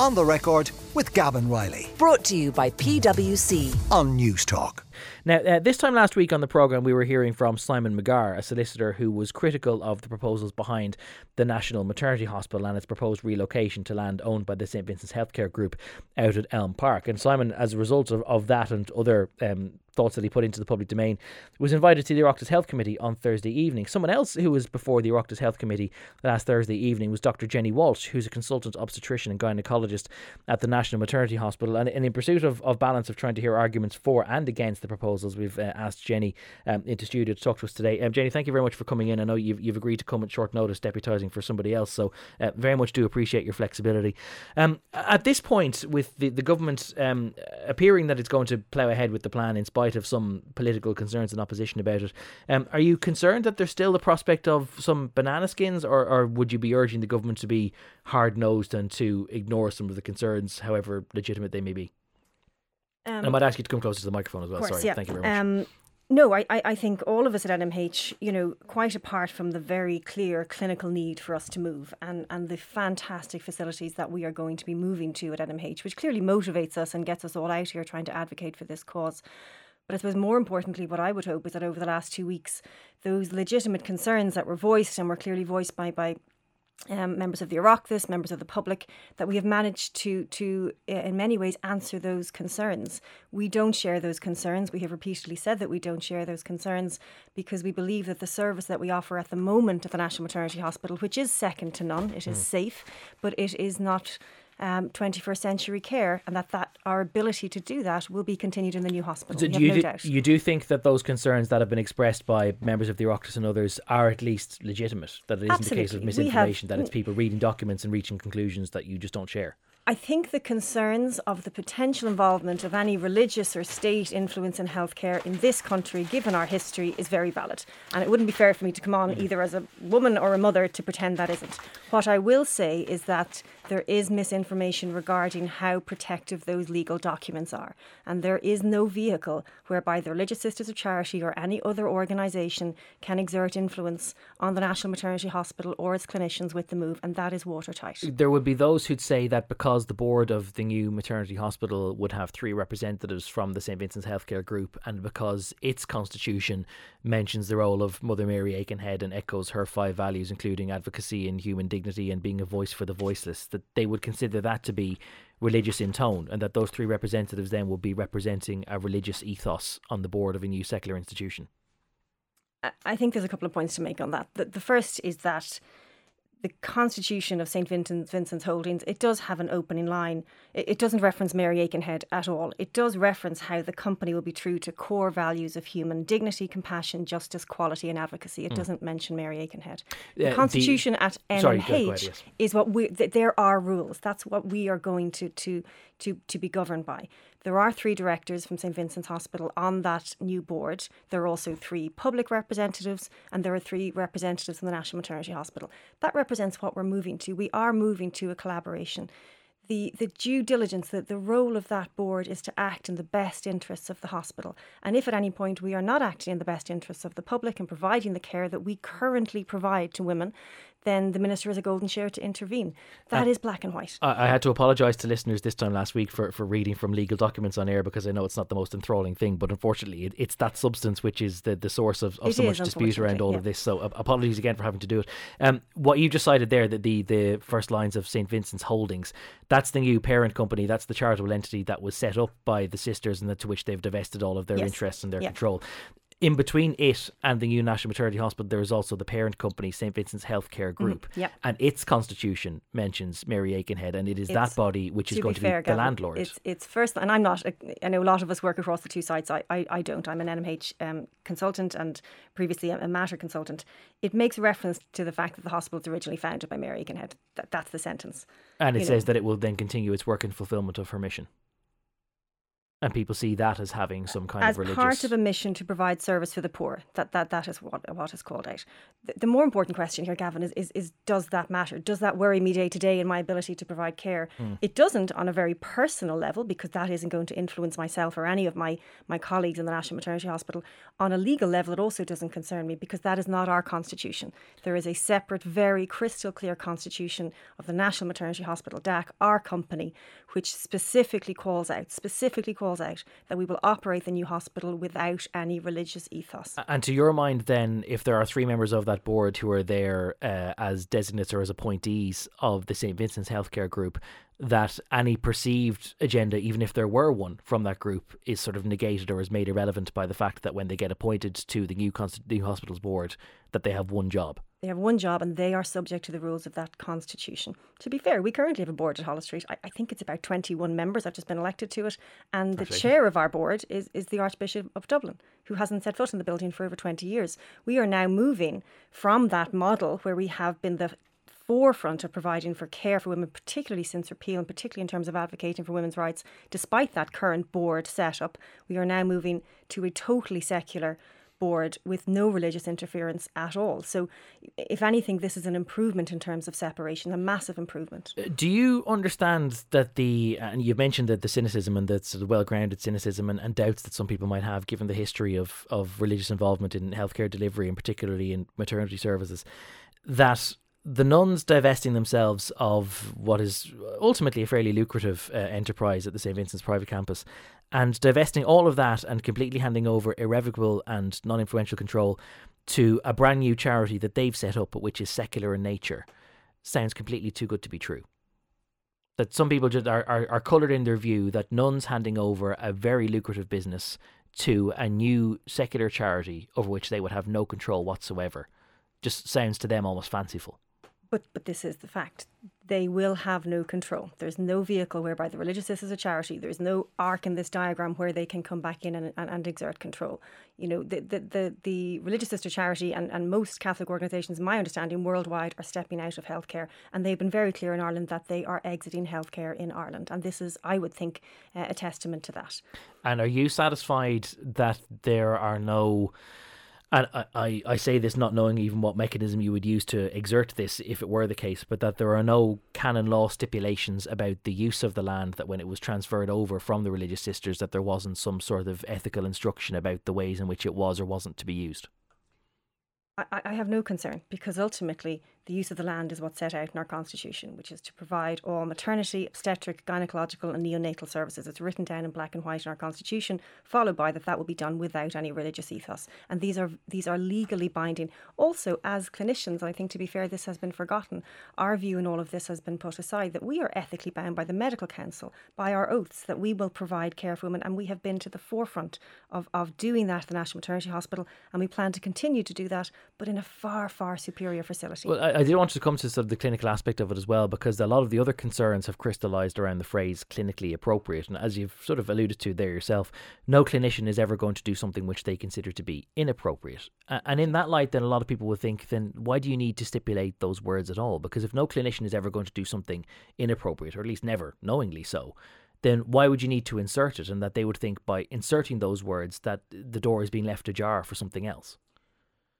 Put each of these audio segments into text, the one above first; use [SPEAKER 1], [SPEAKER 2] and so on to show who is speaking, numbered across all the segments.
[SPEAKER 1] On the record with Gavan Reilly
[SPEAKER 2] Brought to you by PwC.
[SPEAKER 1] on Newstalk.
[SPEAKER 3] Now, uh, this time last week on the programme, we were hearing from Simon McGarr, a solicitor who was critical of the proposals behind the National Maternity Hospital and its proposed relocation to land owned by the St Vincent's Healthcare Group out at Elm Park. And Simon, as a result of, of that and other um, thoughts that he put into the public domain, was invited to the Oireachtas Health Committee on Thursday evening. Someone else who was before the Oireachtas Health Committee last Thursday evening was Dr. Jenny Walsh, who's a consultant obstetrician and gynecologist at the National Maternity Hospital. And, in pursuit of, of balance of trying to hear arguments for and against the proposals, we've uh, asked Jenny um, into studio to talk to us today. Um, Jenny, thank you very much for coming in. I know you've, you've agreed to come at short notice, deputising for somebody else, so uh, very much do appreciate your flexibility. Um, at this point, with the, the government um, appearing that it's going to plough ahead with the plan in spite of some political concerns and opposition about it, um, are you concerned that there's still the prospect of some banana skins, or, or would you be urging the government to be hard nosed and to ignore some of the concerns, however legitimate they may be?
[SPEAKER 4] Um,
[SPEAKER 3] I might ask you to come closer to the microphone as well.
[SPEAKER 4] course,
[SPEAKER 3] Sorry,
[SPEAKER 4] yeah.
[SPEAKER 3] thank you very much.
[SPEAKER 4] Um, no, I, I I think all of us at NMH, you know, quite apart from the very clear clinical need for us to move and, and the fantastic facilities that we are going to be moving to at NMH, which clearly motivates us and gets us all out here trying to advocate for this cause. But I suppose more importantly, what I would hope is that over the last two weeks, those legitimate concerns that were voiced and were clearly voiced by, by um, members of the Oireachtas, members of the public, that we have managed to, to uh, in many ways, answer those concerns. We don't share those concerns. We have repeatedly said that we don't share those concerns because we believe that the service that we offer at the moment at the National Maternity Hospital, which is second to none, it is safe, but it is not. Um, 21st century care, and that, that our ability to do that will be continued in the new hospital.
[SPEAKER 3] So
[SPEAKER 4] we
[SPEAKER 3] do
[SPEAKER 4] have
[SPEAKER 3] you
[SPEAKER 4] no
[SPEAKER 3] do,
[SPEAKER 4] doubt.
[SPEAKER 3] you do think that those concerns that have been expressed by members of the Oireachtas and others are at least legitimate? That it isn't a case of
[SPEAKER 4] Absolutely. We have-
[SPEAKER 3] misinformation, that it's people reading documents and reaching conclusions that you just don't share?
[SPEAKER 4] I think the concerns of the potential involvement of any religious or state influence in healthcare in this country, given our history, is very valid. And it wouldn't be fair for me to come on mm-hmm. either as a woman or a mother to pretend that isn't. What I will say is that there is misinformation regarding how protective those legal documents are. And there is no vehicle whereby the Religious Sisters of Charity or any other organisation can exert influence on the National Maternity Hospital or its clinicians with the move, and that is watertight.
[SPEAKER 3] There would be those who'd say that because the board of the new maternity hospital would have three representatives from the St Vincent's Healthcare Group, and because its constitution mentions the role of Mother Mary Aikenhead and echoes her five values, including advocacy and human dignity and being a voice for the voiceless, that they would consider that to be religious in tone, and that those three representatives then would be representing a religious ethos on the board of a new secular institution.
[SPEAKER 4] I- I think there's a couple of points to make on that. The, the first is that the constitution of St. Vincent's, Vincent's Holdings, it does have an opening line. It, it doesn't reference Mary Aikenhead at all. It does reference how the company will be true to core values of human dignity, compassion, justice, quality, and advocacy. It doesn't mention Mary Aikenhead.
[SPEAKER 3] Uh,
[SPEAKER 4] The
[SPEAKER 3] the-
[SPEAKER 4] constitution at
[SPEAKER 3] Sorry,
[SPEAKER 4] NMH
[SPEAKER 3] go- go ahead, yes.
[SPEAKER 4] is what we. Th- there are rules. That's what we are going to to to to be governed by. There are three directors from St Vincent's Hospital on that new board. There are also three public representatives, and there are three representatives from the National Maternity Hospital. That represents what we're moving to. We are moving to a collaboration. The, the due diligence, the, the role of that board is to act in the best interests of the hospital. And if at any point we are not acting in the best interests of the public and providing the care that we currently provide to women, then the minister has a golden share to intervene. That is black and white.
[SPEAKER 3] I I had to apologise to listeners this time last week for, for reading from legal documents on air because I know it's not the most enthralling thing, but unfortunately, it, it's that substance which is the, the source of, of
[SPEAKER 4] It
[SPEAKER 3] so much dispute around all of this. So ap- apologies again for having to do it. Um, what you just cited there, that the, the first lines of St Vincent's Holdings, that's the new parent company, that's the charitable entity that was set up by the sisters and that to which they've divested all of their
[SPEAKER 4] Yes.
[SPEAKER 3] interests and their
[SPEAKER 4] Yeah.
[SPEAKER 3] control. In between it and the new National Maternity Hospital, there is also the parent company, St Vincent's Healthcare Group,
[SPEAKER 4] Mm-hmm. yeah.
[SPEAKER 3] and its constitution mentions Mary Aikenhead, and it is that body which is
[SPEAKER 4] to
[SPEAKER 3] going
[SPEAKER 4] be
[SPEAKER 3] to
[SPEAKER 4] fair,
[SPEAKER 3] be the
[SPEAKER 4] Gavan,
[SPEAKER 3] landlord.
[SPEAKER 4] It's it's first, and I'm not. I know a lot of us work across the two sides. I I, I don't. I'm an NMH um, consultant and previously a, a Mater consultant. It makes reference to the fact that the hospital was originally founded by Mary Aikenhead. That, that's the sentence.
[SPEAKER 3] and it
[SPEAKER 4] you
[SPEAKER 3] says
[SPEAKER 4] know.
[SPEAKER 3] that it will then continue its work in fulfillment of her mission. And people see that as having some kind
[SPEAKER 4] as
[SPEAKER 3] of religious.
[SPEAKER 4] part of a mission to provide service for the poor. That that that is what what is called out. The, the more important question here, Gavan, is, is is does that matter? Does that worry me day to day in my ability to provide care?
[SPEAKER 3] Hmm.
[SPEAKER 4] It doesn't on a very personal level because that isn't going to influence myself or any of my my colleagues in the National Maternity Hospital. On a legal level, it also doesn't concern me because that is not our constitution. There is a separate, very crystal clear constitution of the National Maternity Hospital, DAC, our company, which specifically calls out specifically calls out that we will operate the new hospital without any religious ethos.
[SPEAKER 3] And to your mind, then, if there are three members of that board who are there uh, as designates or as appointees of the St. Vincent's Healthcare Group, that any perceived agenda, even if there were one from that group, is sort of negated or is made irrelevant by the fact that when they get appointed to the new, const- new hospital's board, that they have one job.
[SPEAKER 4] They have one job and they are subject to the rules of that constitution. To be fair, we currently have a board at Holles Street. I, I think it's about 21 members. I've just been elected to it. And the chair of our board is, is the Archbishop of Dublin, who hasn't set foot in the building for over 20 years. We are now moving from that model where we have been the forefront of providing for care for women, particularly since repeal and particularly in terms of advocating for women's rights. Despite that current board setup, we are now moving to a totally secular board with no religious interference at all. So, if anything, this is an improvement in terms of separation, a massive improvement.
[SPEAKER 3] Uh, do you understand that the, uh, and you mentioned that the cynicism and the sort of well grounded cynicism and, and doubts that some people might have given the history of, of religious involvement in healthcare delivery and particularly in maternity services, that the nuns divesting themselves of what is ultimately a fairly lucrative uh, enterprise at the St. Vincent's private campus and divesting all of that and completely handing over irrevocable and non influential control to a brand new charity that they've set up, but which is secular in nature, sounds completely too good to be true. That some people just are, are, are coloured in their view that nuns handing over a very lucrative business to a new secular charity over which they would have no control whatsoever just sounds to them almost fanciful.
[SPEAKER 4] But but this is the fact. They will have no control. There's no vehicle whereby the religious is a charity. There's no arc in this diagram where they can come back in and, and, and exert control. You know, the the, the, the religious sister charity and, and most Catholic organisations, my understanding, worldwide are stepping out of healthcare. And they've been very clear in Ireland that they are exiting healthcare in Ireland. And this is, I would think, uh, a testament to that.
[SPEAKER 3] And are you satisfied that there are no and I, I, I say this not knowing even what mechanism you would use to exert this if it were the case, but that there are no canon law stipulations about the use of the land that when it was transferred over from the religious sisters that there wasn't some sort of ethical instruction about the ways in which it was or wasn't to be used.
[SPEAKER 4] I, I have no concern because ultimately the use of the land is what's set out in our constitution, which is to provide all maternity, obstetric, gynecological, and neonatal services. It's written down in black and white in our constitution, followed by that that will be done without any religious ethos. And these are these are legally binding. Also, as clinicians, I think to be fair, this has been forgotten. Our view in all of this has been put aside that we are ethically bound by the medical council, by our oaths that we will provide care for women, and we have been to the forefront of, of doing that at the National Maternity Hospital, and we plan to continue to do that, but in a far, far superior facility.
[SPEAKER 3] Well, I, I did want to come to sort of the clinical aspect of it as well, because a lot of the other concerns have crystallised around the phrase clinically appropriate. And as you've sort of alluded to there yourself, no clinician is ever going to do something which they consider to be inappropriate. And in that light, then a lot of people would think, then why do you need to stipulate those words at all? Because if no clinician is ever going to do something inappropriate, or at least never knowingly so, then why would you need to insert it? And that they would think by inserting those words that the door is being left ajar for something else.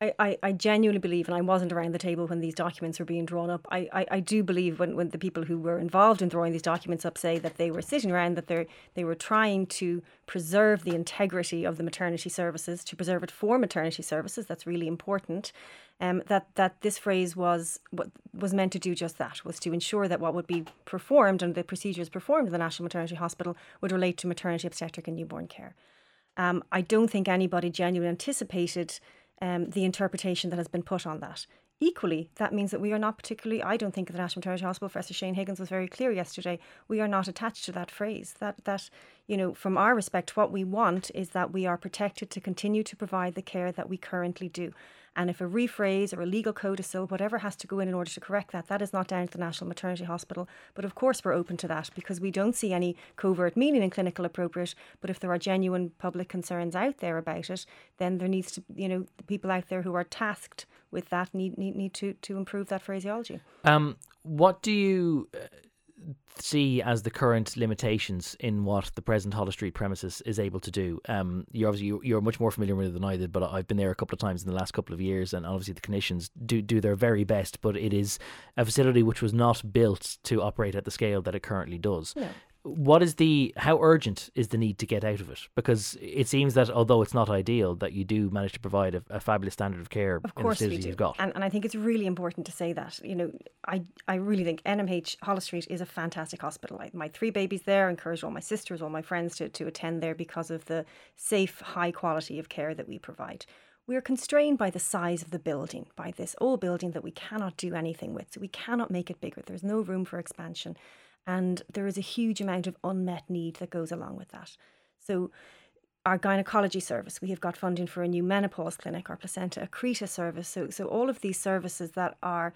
[SPEAKER 4] I, I, genuinely believe, and I wasn't around the table when these documents were being drawn up. I, I, I do believe when, when the people who were involved in drawing these documents up say that they were sitting around, that they they were trying to preserve the integrity of the maternity services, to preserve it for maternity services. That's really important. Um, that that this phrase was what was meant to do just that was to ensure that what would be performed and the procedures performed in the National Maternity Hospital would relate to maternity, obstetric, and newborn care. Um, I don't think anybody genuinely anticipated um, the interpretation that has been put on that. Equally, that means that we are not particularly, I don't think the National Maternity Hospital, Professor Shane Higgins was very clear yesterday, we are not attached to that phrase. That, that, you know, from our respect, what we want is that we are protected to continue to provide the care that we currently do. And if a rephrase or a legal codicil, whatever has to go in in order to correct that, that is not down to the National Maternity Hospital. But of course, we're open to that because we don't see any covert meaning in clinical appropriate. But if there are genuine public concerns out there about it, then there needs to, you know, the people out there who are tasked with that need need, need to, to improve that phraseology.
[SPEAKER 3] Um, what do you see as the current limitations in what the present Holles Street premises is able to do? Um, you're obviously you're much more familiar with it than I did, but I've been there a couple of times in the last couple of years, and obviously the clinicians do do their very best. But it is a facility which was not built to operate at the scale that it currently does.
[SPEAKER 4] No
[SPEAKER 3] what is the how urgent is the need to get out of it? Because it seems that although it's not ideal, that you do manage to provide a, a fabulous standard of care.
[SPEAKER 4] Of course,
[SPEAKER 3] in
[SPEAKER 4] the.
[SPEAKER 3] You've got.
[SPEAKER 4] And, and I think it's really important to say that. You know, I I really think NMH Holles Street is a fantastic hospital. I, my three babies there. Encourage all my sisters, all my friends to to attend there because of the safe, high quality of care that we provide. We are constrained by the size of the building, by this old building that we cannot do anything with. So we cannot make it bigger. There's no room for expansion. And there is a huge amount of unmet need that goes along with that. So, our gynecology service, we have got funding for a new menopause clinic, our placenta accreta service. So, so all of these services that are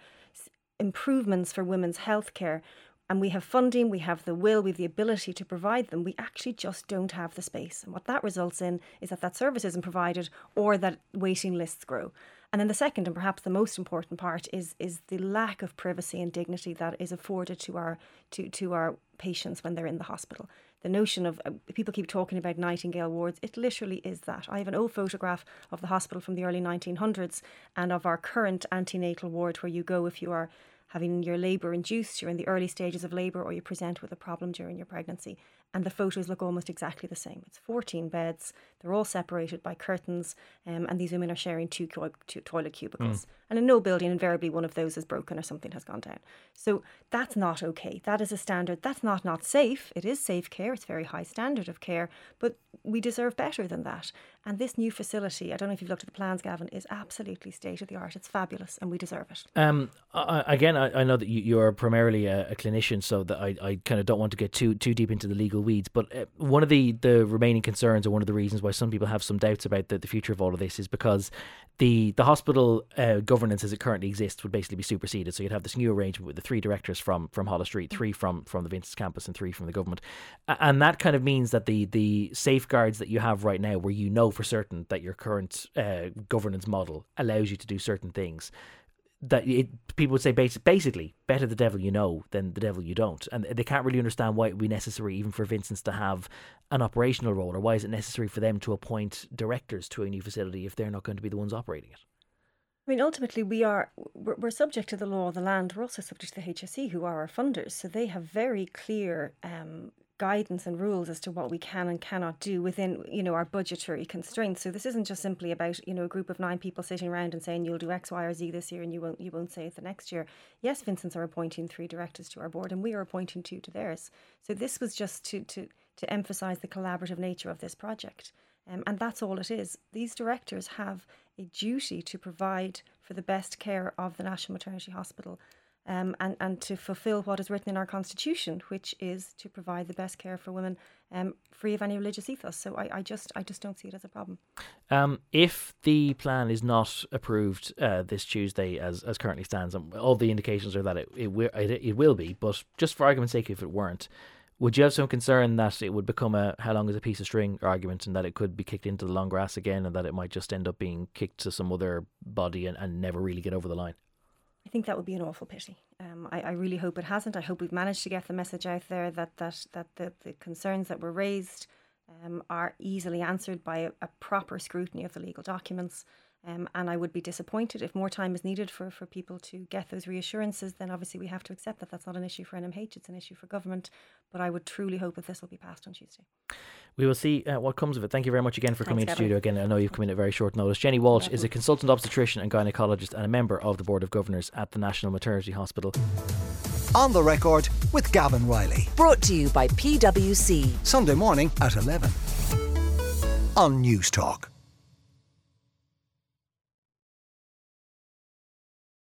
[SPEAKER 4] improvements for women's healthcare, and we have funding, we have the will, we have the ability to provide them. We actually just don't have the space. And what that results in is that that service isn't provided or that waiting lists grow. And then the second and perhaps the most important part is is the lack of privacy and dignity that is afforded to our to to our patients when they're in the hospital. The notion of uh, people keep talking about Nightingale wards, it literally is that. I have an old photograph of the hospital from the early 1900s and of our current antenatal ward where you go if you are having your labour induced, you're in the early stages of labour, or you present with a problem during your pregnancy. And the photos look almost exactly the same. It's 14 beds, they're all separated by curtains, um, and these women are sharing two, two toilet cubicles. Mm. And in no building, invariably one of those is broken or something has gone down. So that's not okay. That is a standard. That's not not safe. It is safe care. It's very high standard of care, but we deserve better than that. And this new facility, I don't know if you've looked at the plans, Gavan, is absolutely state of the art. It's fabulous, and we deserve it.
[SPEAKER 3] Um, I, again, I, I, know that you, are primarily a, a, clinician, so that I, I kind of don't want to get too too deep into the legal weeds. But uh, one of the, the remaining concerns, or one of the reasons why some people have some doubts about the, the future of all of this, is because the the hospital uh, governance as it currently exists would basically be superseded. So you'd have this new arrangement with the three directors from from Holles Street, three from from the Vincent's campus, and three from the government, and that kind of means that the the safeguards that you have right now, where you know for certain that your current uh, governance model allows you to do certain things, that it, people would say basically better the devil you know than the devil you don't and they can't really understand why it would be necessary even for Vincent's to have an operational role or why is it necessary for them to appoint directors to a new facility if they're not going to be the ones operating it
[SPEAKER 4] I mean, ultimately, we are we're, we're subject to the law of the land. We're also subject to the HSE, who are our funders. So they have very clear um, guidance and rules as to what we can and cannot do within you know our budgetary constraints. So this isn't just simply about you know a group of nine people sitting around and saying you'll do x y or z this year and you won't you won't say it the next year. Yes vincent's are appointing three directors to our board and we are appointing two to theirs. So this was just to to to emphasize the collaborative nature of this project. Um, and that's all it is. These directors have a duty to provide for the best care of the national maternity hospital um, and, and to fulfill what is written in our constitution, which is to provide the best care for women um, free of any religious ethos. So I, I just I just don't see it as a problem.
[SPEAKER 3] Um, if the plan is not approved uh, this Tuesday, as as currently stands, and all the indications are that it it, will, it it will be, but just for argument's sake, if it weren't, would you have some concern that it would become a how long is a piece of string argument and that it could be kicked into the long grass again and that it might just end up being kicked to some other body and, and never really get over the line?
[SPEAKER 4] I think that would be an awful pity. Um, I, I, really hope it hasn't. I hope we've managed to get the message out there that that that the, the concerns that were raised um, are easily answered by a, a, proper scrutiny of the legal documents. Um, and I would be disappointed if more time is needed for, for people to get those reassurances. Then obviously we have to accept that that's not an issue for NMH; it's an issue for government. But I would truly hope that this will be passed on Tuesday
[SPEAKER 3] we will see uh, what comes of it. Thank you very much again for Thanks, coming into studio again. I know you've come in at very short notice. Jenny Walsh is a consultant obstetrician and gynecologist and a member of the board of governors at the National Maternity Hospital.
[SPEAKER 1] On the record with Gavan Reilly.
[SPEAKER 2] Brought to you by PwC.
[SPEAKER 1] Sunday morning at 11 on Newstalk.